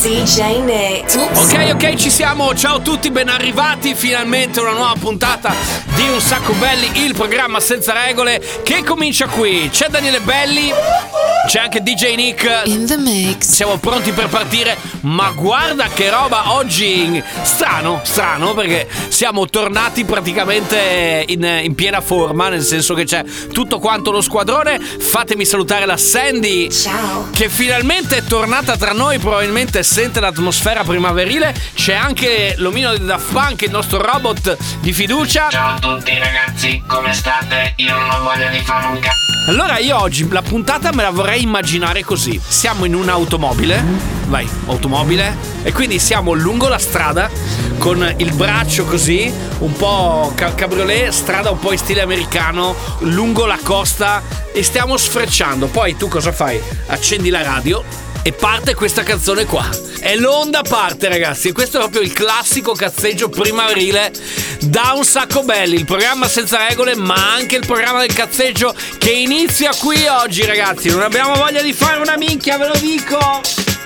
DJ Nick. Ok, ok, ci siamo. Ciao a tutti, ben arrivati. Finalmente una nuova puntata di Un Sacco Belli, il programma senza regole che comincia qui. C'è Daniele Belli, c'è anche DJ Nick. In the mix. Siamo pronti per partire, ma guarda che roba oggi strano, strano perché siamo tornati praticamente in, in piena forma, nel senso che c'è tutto quanto lo squadrone. Fatemi salutare la Sandy Ciao. che finalmente è tornata tra noi, probabilmente sente l'atmosfera primaverile. C'è anche l'omino di Daft Punk, il nostro robot di fiducia. Ciao a tutti ragazzi, come state? Io non ho voglia di fare un c***o. Allora io oggi la puntata me la vorrei immaginare così. Siamo in un'automobile, vai, automobile, e quindi siamo lungo la strada con il braccio così, un po' ca- cabriolet, strada un po' in stile americano, lungo la costa e stiamo sfrecciando. Poi tu cosa fai? Accendi la radio e parte questa canzone qua. E l'onda parte, ragazzi. E questo è proprio il classico cazzeggio primaverile da un sacco belli. Il programma senza regole, ma anche il programma del cazzeggio che inizia qui oggi, ragazzi. Non abbiamo voglia di fare una minchia, ve lo dico.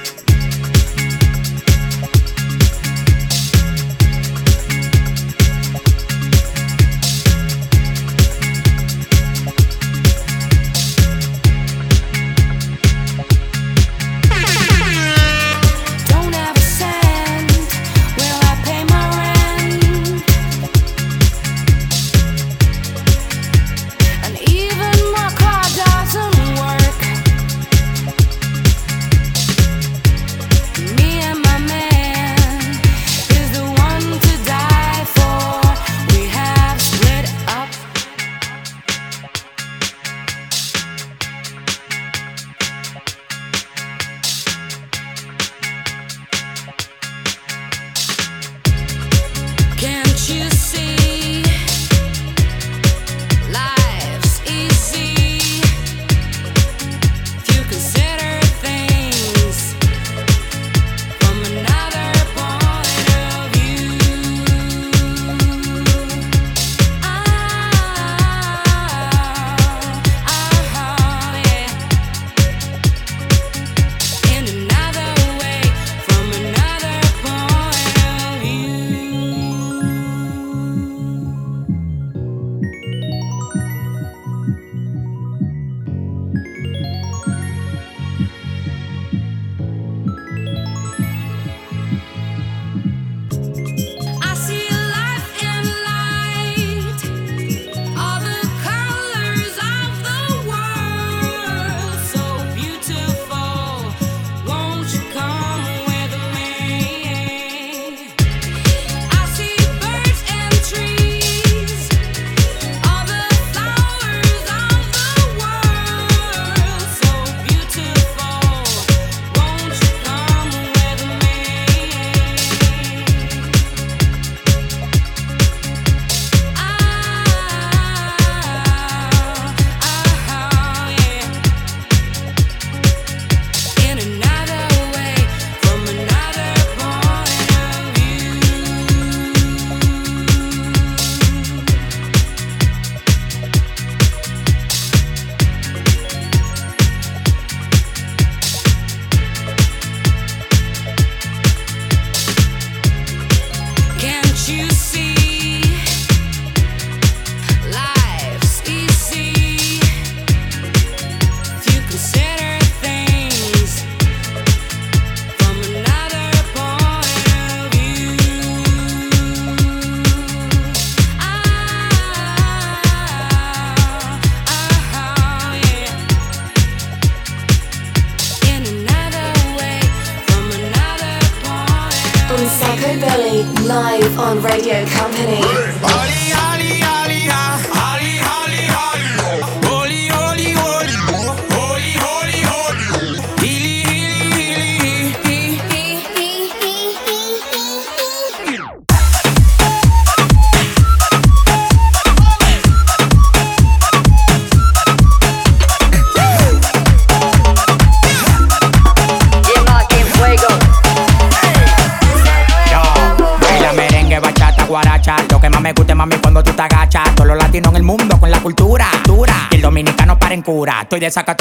de saca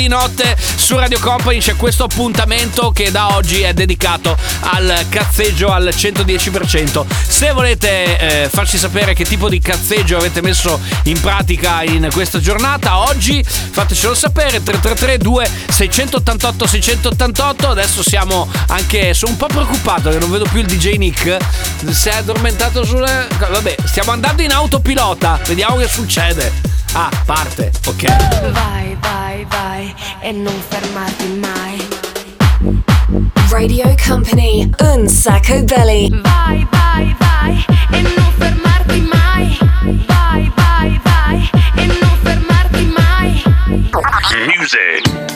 di notte su Radio Company c'è questo appuntamento che da oggi è dedicato al cazzeggio al 110%. Se volete eh, farci sapere che tipo di cazzeggio avete messo in pratica in questa giornata, oggi fatecelo sapere 333 2 688 688. Adesso siamo anche sono un po' preoccupato che non vedo più il DJ Nick. Si è addormentato sulle Vabbè, stiamo andando in autopilota. Vediamo che succede. Ah, parte, ok. Vai, vai, vai e non fermarti mai. Radio Company, un sacco belly. Vai, vai, vai e non fermarti mai. Vai, vai, vai e non fermarti mai. Music.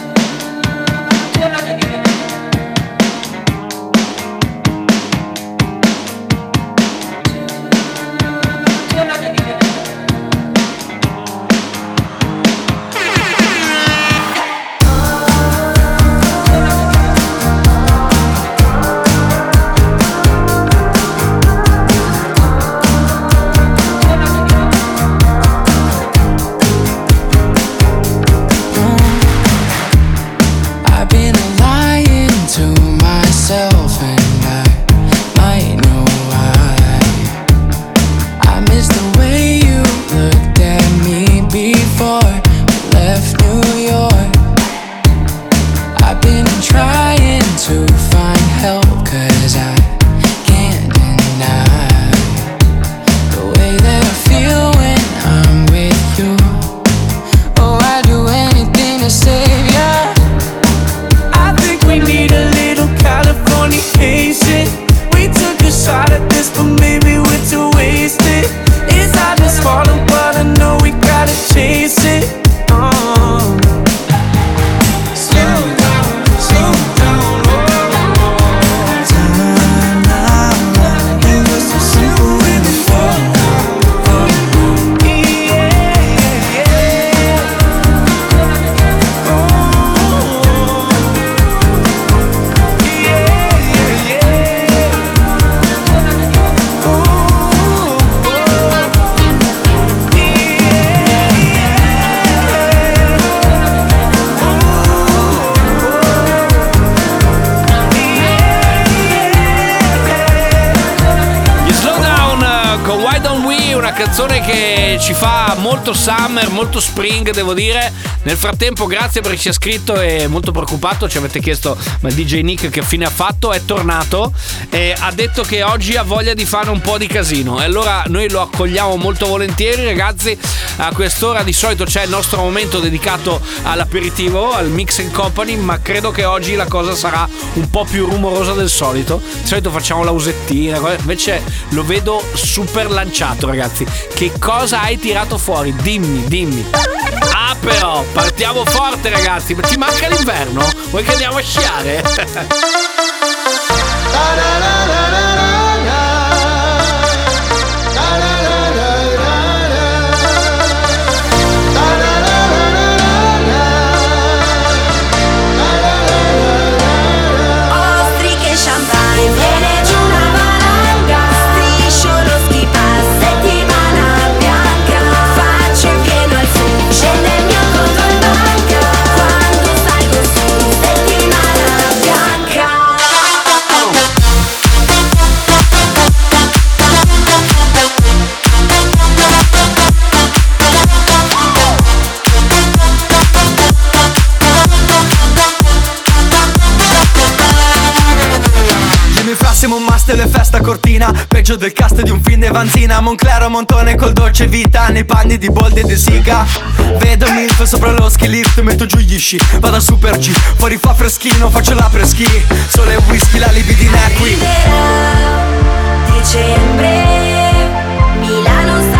Ci fa molto summer, molto spring, devo dire. Nel frattempo, grazie per ci ha scritto e molto preoccupato. Ci avete chiesto, ma il DJ Nick che fine ha fatto? È tornato e ha detto che oggi ha voglia di fare un po' di casino. E allora noi lo accogliamo molto volentieri, ragazzi. A quest'ora di solito c'è il nostro momento dedicato all'aperitivo, al mix and company, ma credo che oggi la cosa sarà un po' più rumorosa del solito. Di solito facciamo la usettina, invece lo vedo super lanciato, ragazzi. Che cosa hai tirato fuori? Dimmi, dimmi. Ah, però, partiamo forte, ragazzi. Ma ti manca l'inverno? Vuoi che andiamo a sciare? Peggio del cast di un film di Vanzina. Monclero Montone col dolce vita Nei panni di Boldi e di Siga Vedo milf sopra lo ski lift Metto giù gli sci. Vado a super G Fuori fa freschino Faccio la preschi Sole e whisky La libidina è qui. Dicembre Milano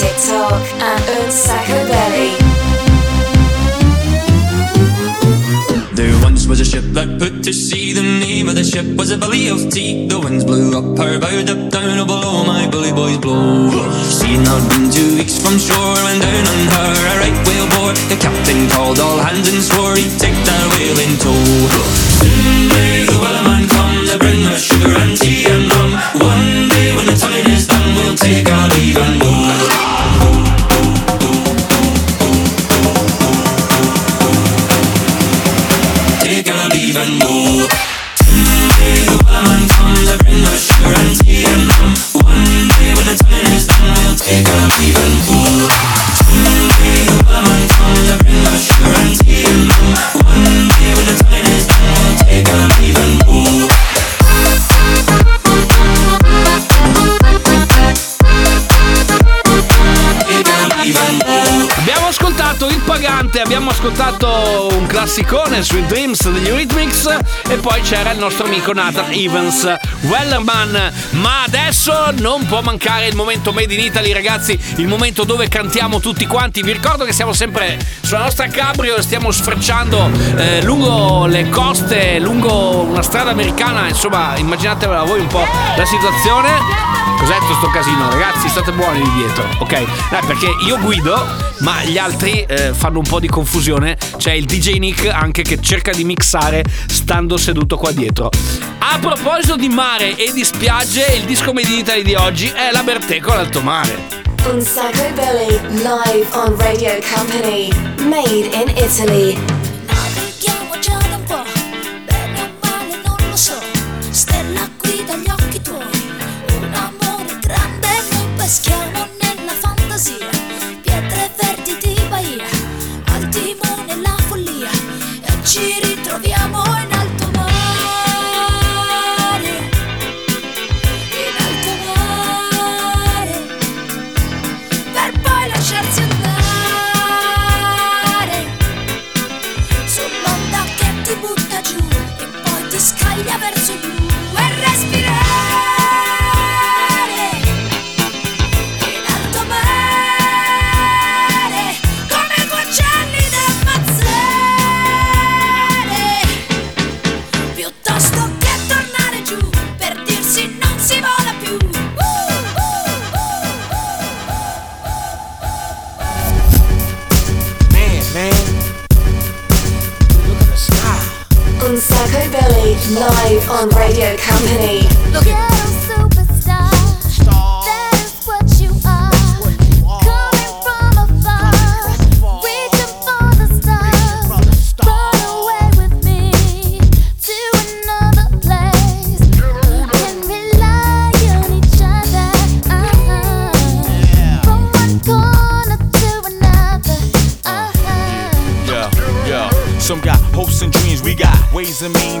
TikTok, at Unsacco Belly. There once was a ship that put to sea. The name of the ship was a belly of tea. The winds blew up her bow, up down, oh below my bully boys blow. She'd not been two weeks from shore and down on her a right whale bore. The captain called all hands and swore he'd take that whale in tow. Soon may the wellerman come to bring us sugar and tea and rum. One day when the time is done, we'll take our leave ascoltato un classicone sui Dreams degli Eurythmics e poi c'era il nostro amico Nathan Evans, Wellerman. Ma adesso non può mancare il momento Made in Italy, ragazzi, il momento dove cantiamo tutti quanti. Vi ricordo che siamo sempre sulla nostra cabrio e stiamo sfrecciando eh, lungo le coste, lungo una strada americana, insomma, immaginatevela voi un po' la situazione. Cos'è tutto sto casino, ragazzi? State buoni lì dietro, ok? No, perché io guido, ma gli altri eh, fanno un po' di confusione. C'è il DJ Nick anche che cerca di mixare stando seduto qua dietro. A proposito di mare e di spiagge, il disco Made in Italy di oggi è la Bertè con l'alto mare. Unsacco Belly live on Radio Company. Made in Italy. Unsacco Belly live on Radio Company. Look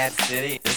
Bad City.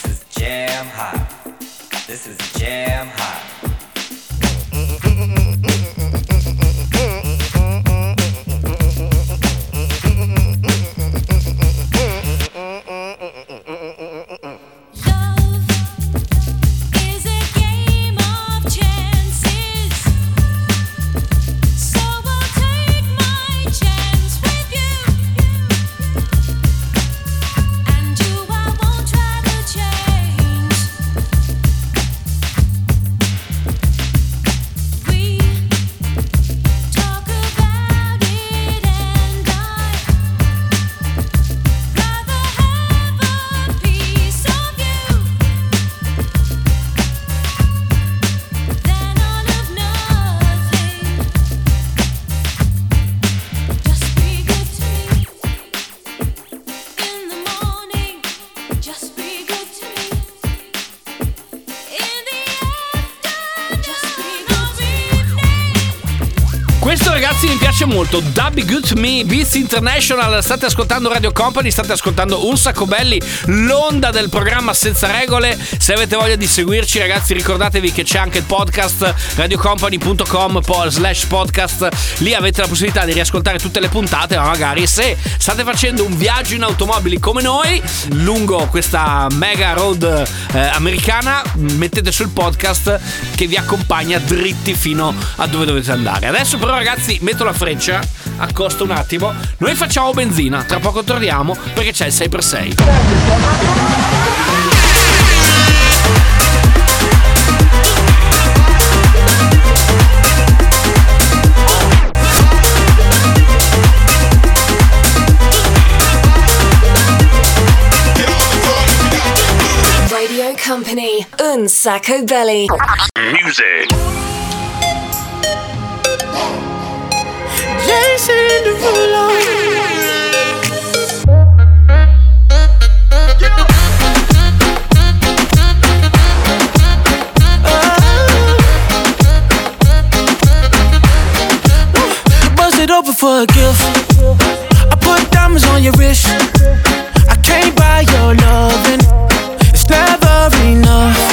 Questo ragazzi mi piace molto. Dubby Good to Me Beats International. State ascoltando Radio Company State ascoltando un sacco belli L'onda del programma senza regole. Se avete voglia di seguirci ragazzi Ricordatevi che c'è anche il podcast radiocompany.com slash podcast. Lì avete la possibilità di riascoltare tutte le puntate Ma magari se state facendo un viaggio in automobili come noi Lungo questa mega road eh, americana Mettete sul podcast Che vi accompagna dritti fino a dove dovete andare. Adesso però ragazzi metto la freccia Accosto un attimo Noi facciamo benzina Tra poco torniamo perché c'è il 6x6 Radio Company, un sacco belly. Music. It open for a gift. I put diamonds on your wrist. I can't buy your loving. It's never enough.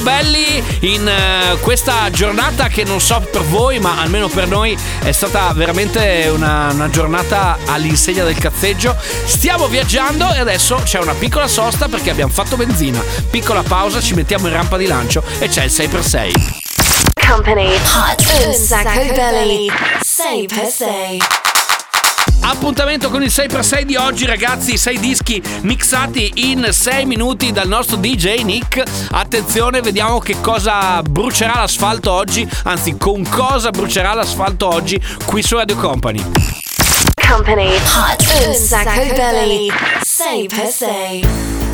belli in uh, questa giornata che non so per voi, ma almeno per noi è stata veramente una, una giornata all'insegna del cazzeggio. Stiamo viaggiando e adesso c'è una piccola sosta perché abbiamo fatto benzina. Piccola pausa, ci mettiamo in rampa di lancio e c'è il 6x6. Company Hot un sacco belli 6x6 Appuntamento con il 6x6 di oggi, ragazzi. 6 dischi mixati in 6 minuti dal nostro DJ Nick. Attenzione, vediamo che cosa brucerà l'asfalto oggi. Anzi, con cosa brucerà l'asfalto oggi qui su Radio Company. Company Hot sacco belli 6x6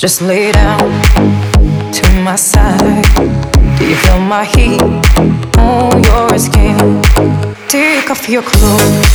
Just lay down to my side. Do you feel my heat on your skin? Take off your clothes.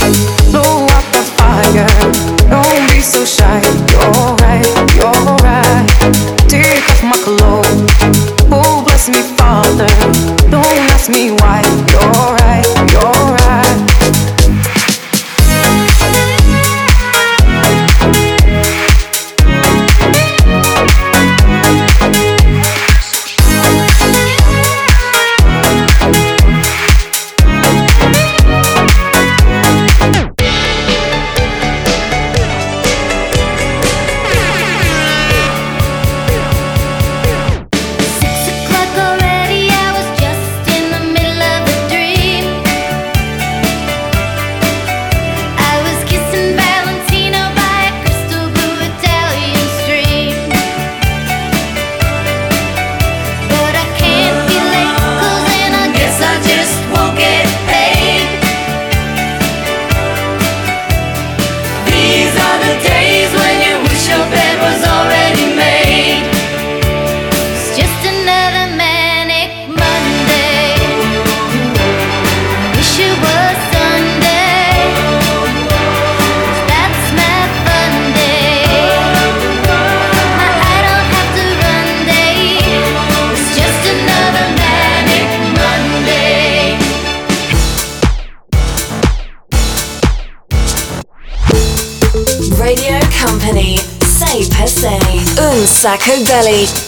Belly.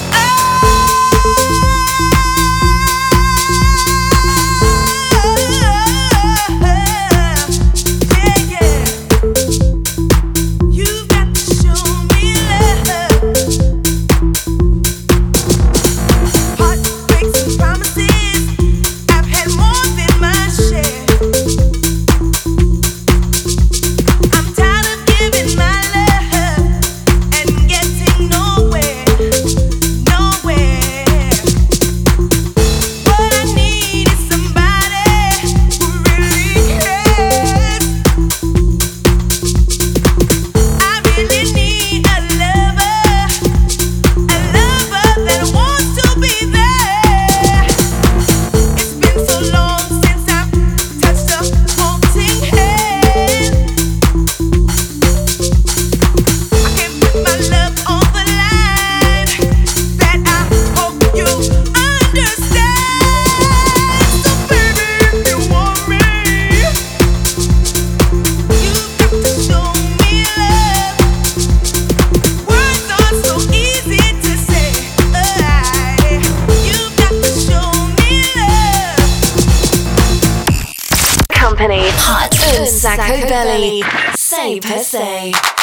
Sacco belly. Say per se.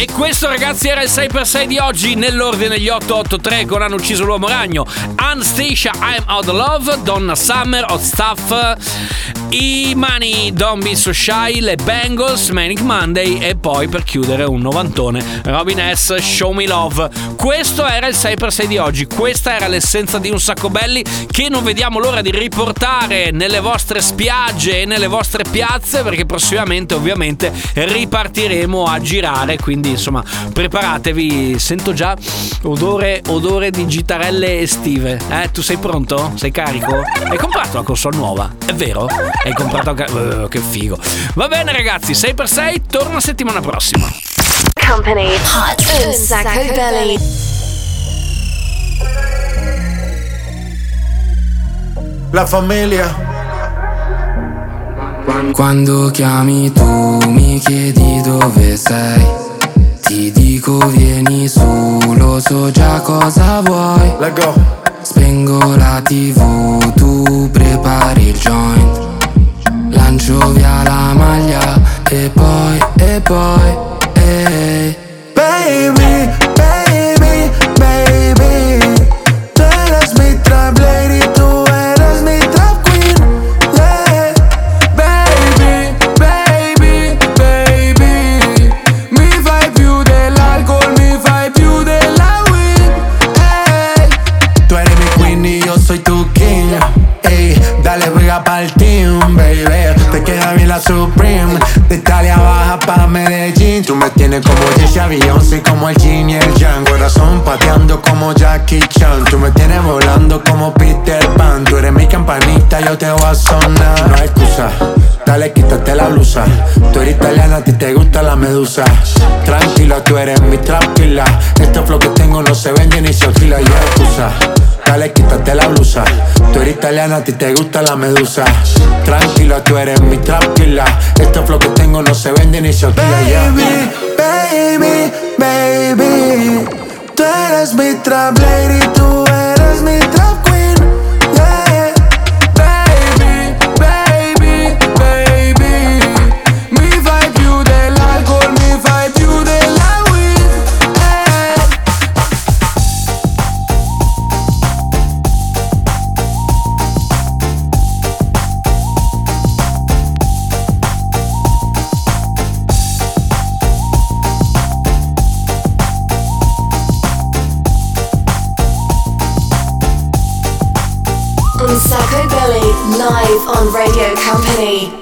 E questo ragazzi era il 6x6 di oggi nell'ordine gli 883 con hanno ucciso l'uomo ragno. Anastasia I'm Out of Love Donna Summer Hot Stuff I Mani Don't Be So Shy Le Bengals Manic Monday e poi per chiudere un novantone Robin S Show Me Love. Questo era il 6x6 di oggi. Questa era l'essenza di un sacco belli che non vediamo l'ora di riportare nelle vostre spiagge e nelle vostre piazze perché prossimamente ovviamente ripartiremo a girare quindi insomma preparatevi sento già odore, odore di gitarelle estive eh tu sei pronto? sei carico? hai comprato la console nuova? è vero? hai comprato uh, che figo va bene ragazzi 6x6 torna settimana prossima Company. Hot. Un sacco belly. La famiglia. Quando chiami tu mi chiedi dove sei Ti dico vieni su, lo so già cosa vuoi. Spengo la tv, tu prepari il joint. Lancio via la maglia e poi, e poi, ehi. Baby, baby, baby. Tú eres mi trap Chan. Tú me tienes volando como Peter Pan. Tú eres mi campanita, yo te voy a sonar. No hay excusa. Dale, quítate la blusa. Tú eres italiana, a ti te gusta la medusa. Tranquila, tú eres mi tranquila. Este flow que tengo no se vende ni se oscila. No excusa. Dale, quítate la blusa. Tú eres italiana, a ti te gusta la medusa. Tranquila, tú eres mi tranquila. Este flow que tengo no se vende ni se. Yeah. Baby, baby, tú eres mi trap lady, tú eres mi trap queen. Live on Radio Company.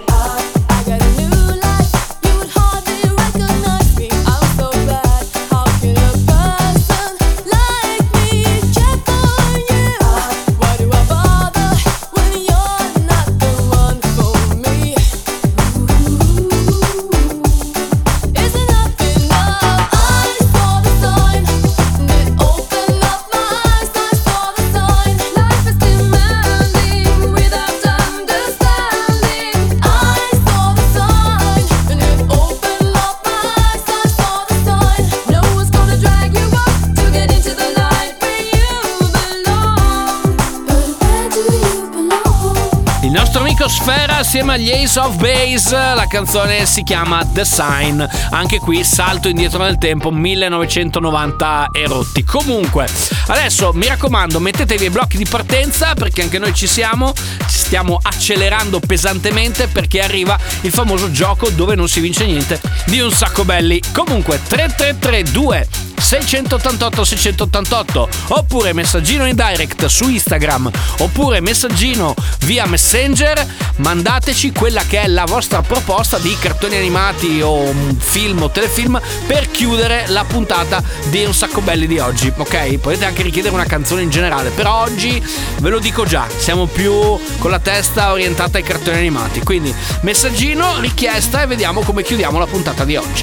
Assieme agli Ace of Base, la canzone si chiama The Sign. Anche qui salto indietro nel tempo, 1990 e rotti. Comunque, adesso mi raccomando, mettetevi i blocchi di partenza perché anche noi ci siamo, ci stiamo accelerando pesantemente perché arriva il famoso gioco dove non si vince niente di un sacco belli. Comunque, 3332 688 688 oppure messaggino in direct su Instagram. Oppure messaggino via Messenger. Mandateci quella che è la vostra proposta di cartoni animati o film o telefilm per chiudere la puntata di un sacco belli di oggi ok? Potete anche richiedere una canzone in generale però oggi ve lo dico già siamo più con la testa orientata ai cartoni animati. Quindi messaggino richiesta e vediamo come chiudiamo la puntata di oggi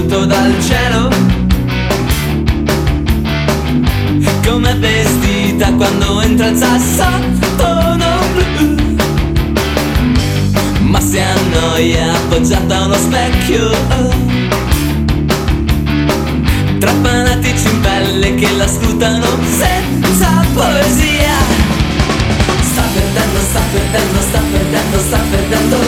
Caduto dal cielo. Come vestita quando entra il sassofono blu. Ma si annoia appoggiata a uno specchio. Tra fanatici in pelle che la scrutano senza poesia. Sta perdendo, sta perdendo, sta perdendo, sta perdendo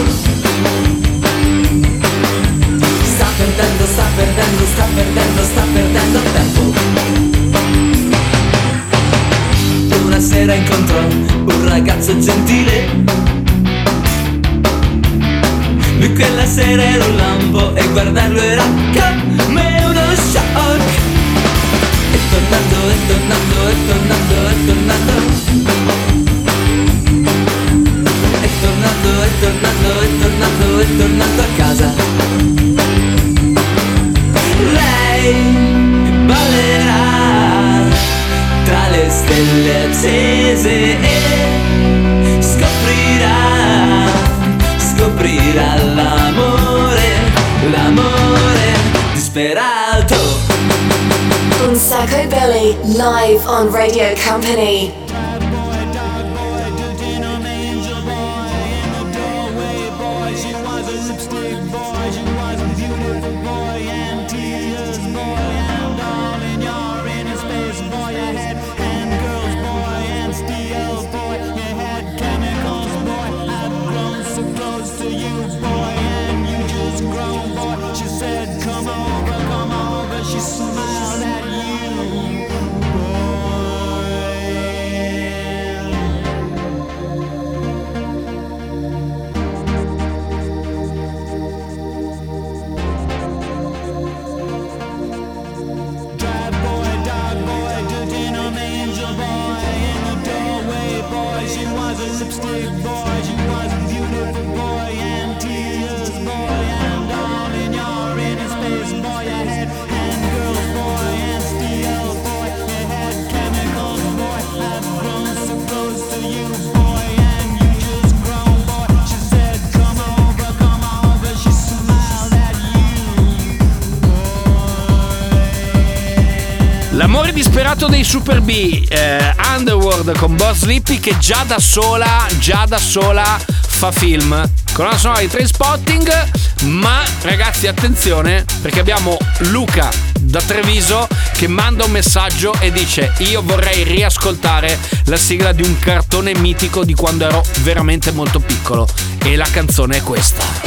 gentile. Lui quella sera era un lampo e guardarlo era come uno shock. E tornando, e tornando, e tornando, e tornando. E tornando, e tornando, e tornando, e tornando a casa. Lei ballerà tra le stelle accese scoprirà, scoprirà l'amore, l'amore disperato. Un Sacco Belly live on Radio Company. Super B, eh, Underworld con Boss Lippy che già da sola, già da sola fa film. Con la sonora di Trainspotting, ma ragazzi attenzione perché abbiamo Luca da Treviso che manda un messaggio e dice io vorrei riascoltare la sigla di un cartone mitico di quando ero veramente molto piccolo e la canzone è questa.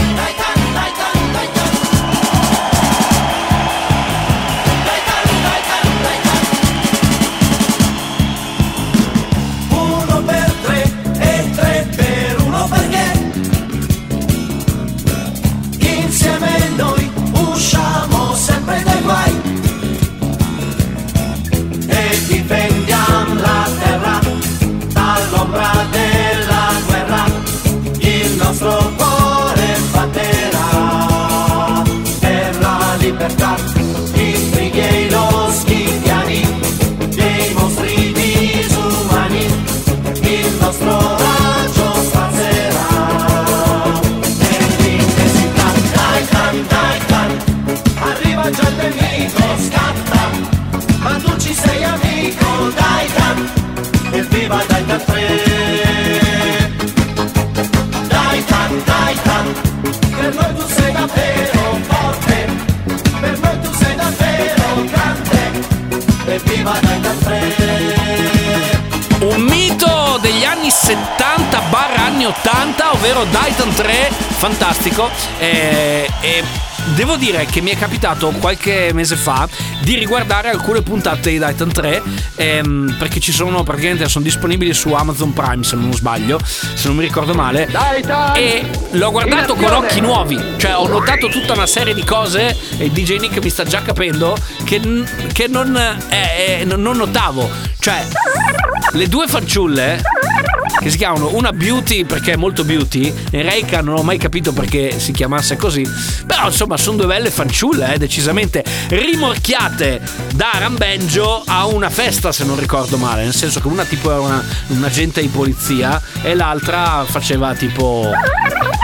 80, ovvero Titan 3, fantastico. E, e devo dire che mi è capitato qualche mese fa di riguardare alcune puntate di Titan 3 ehm, perché ci sono praticamente sono disponibili su Amazon Prime se non sbaglio, se non mi ricordo male. E l'ho guardato con occhi nuovi, cioè ho notato tutta una serie di cose e DJ Nick mi sta già capendo che, che non, eh, eh, non notavo. Cioè, le due fanciulle che si chiamano una Beauty perché è molto beauty. E Reika non ho mai capito perché si chiamasse così. Però insomma sono due belle fanciulle eh, decisamente rimorchiate da Rambenjo a una festa se non ricordo male. Nel senso che una tipo era una, un agente di polizia e l'altra faceva tipo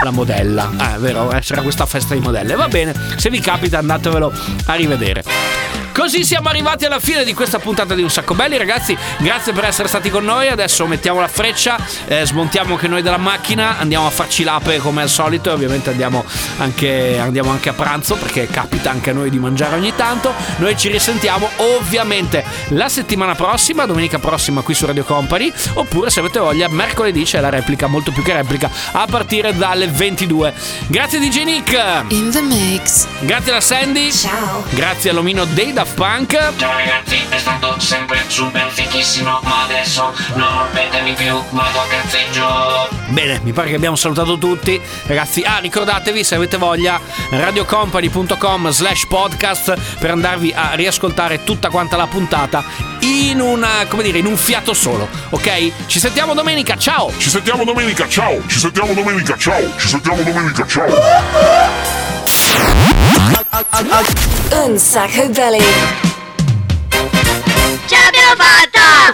la modella. Ah è vero c'era questa festa di modelle. Va bene se vi capita andatevelo a rivedere Così siamo arrivati alla fine di questa puntata di Un Sacco Belli, ragazzi. Grazie per essere stati con noi. Adesso mettiamo la freccia, eh, smontiamo anche noi dalla macchina, andiamo a farci l'ape come al solito e ovviamente andiamo anche, andiamo anche a pranzo perché capita anche a noi di mangiare ogni tanto. Noi ci risentiamo ovviamente la settimana prossima, domenica prossima qui su Radio Company, oppure se avete voglia mercoledì c'è la replica, molto più che replica, a partire dalle 22. Grazie DJ Nick. In the mix. Grazie alla Sandy. Ciao. Grazie all'omino dei Daft Punk. Ciao ragazzi, è stato sempre super fichissimo, ma adesso non rompetemi più, vado a cazzeggio. Bene, mi pare che abbiamo salutato tutti. Ragazzi, ah, ricordatevi se avete voglia, radiocompany.com slash podcast per andarvi a riascoltare tutta quanta la puntata in una, come dire, in un fiato solo, ok? Ci sentiamo domenica, ciao! Ci sentiamo domenica, ciao! Ci sentiamo domenica, ciao! Ci sentiamo domenica, ciao! Un sacco belli. Ce l'abbiamo fatta!